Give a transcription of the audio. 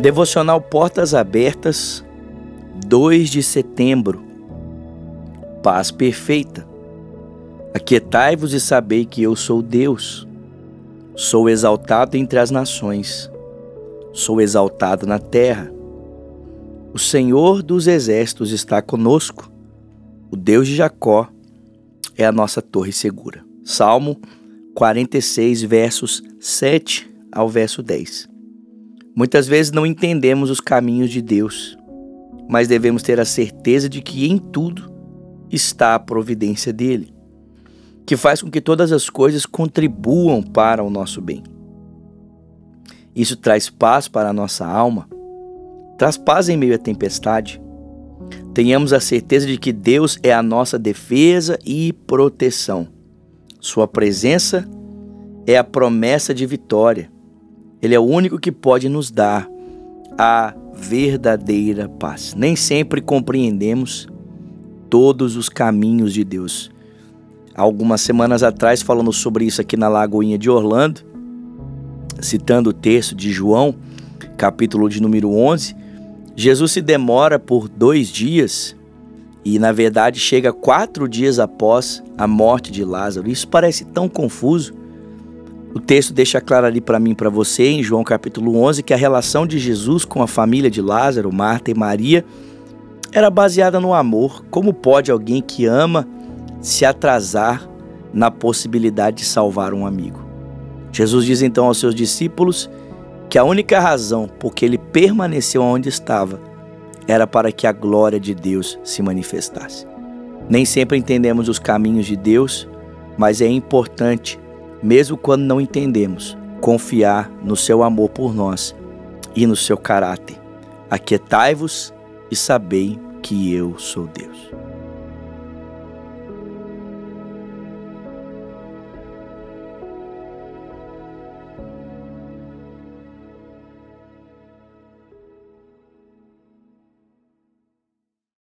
Devocional Portas Abertas, 2 de setembro. Paz perfeita. Aquietai-vos e sabei que eu sou Deus. Sou exaltado entre as nações. Sou exaltado na terra. O Senhor dos exércitos está conosco. O Deus de Jacó é a nossa torre segura. Salmo 46, versos 7 ao verso 10. Muitas vezes não entendemos os caminhos de Deus, mas devemos ter a certeza de que em tudo está a providência dele, que faz com que todas as coisas contribuam para o nosso bem. Isso traz paz para a nossa alma, traz paz em meio à tempestade. Tenhamos a certeza de que Deus é a nossa defesa e proteção. Sua presença é a promessa de vitória. Ele é o único que pode nos dar a verdadeira paz. Nem sempre compreendemos todos os caminhos de Deus. Algumas semanas atrás, falando sobre isso aqui na Lagoinha de Orlando, citando o texto de João, capítulo de número 11, Jesus se demora por dois dias e, na verdade, chega quatro dias após a morte de Lázaro. Isso parece tão confuso. O texto deixa claro ali para mim e para você, em João capítulo 11, que a relação de Jesus com a família de Lázaro, Marta e Maria, era baseada no amor. Como pode alguém que ama se atrasar na possibilidade de salvar um amigo? Jesus diz então aos seus discípulos que a única razão por que ele permaneceu onde estava era para que a glória de Deus se manifestasse. Nem sempre entendemos os caminhos de Deus, mas é importante, mesmo quando não entendemos, confiar no seu amor por nós e no seu caráter. Aquietai-vos e sabei que eu sou Deus.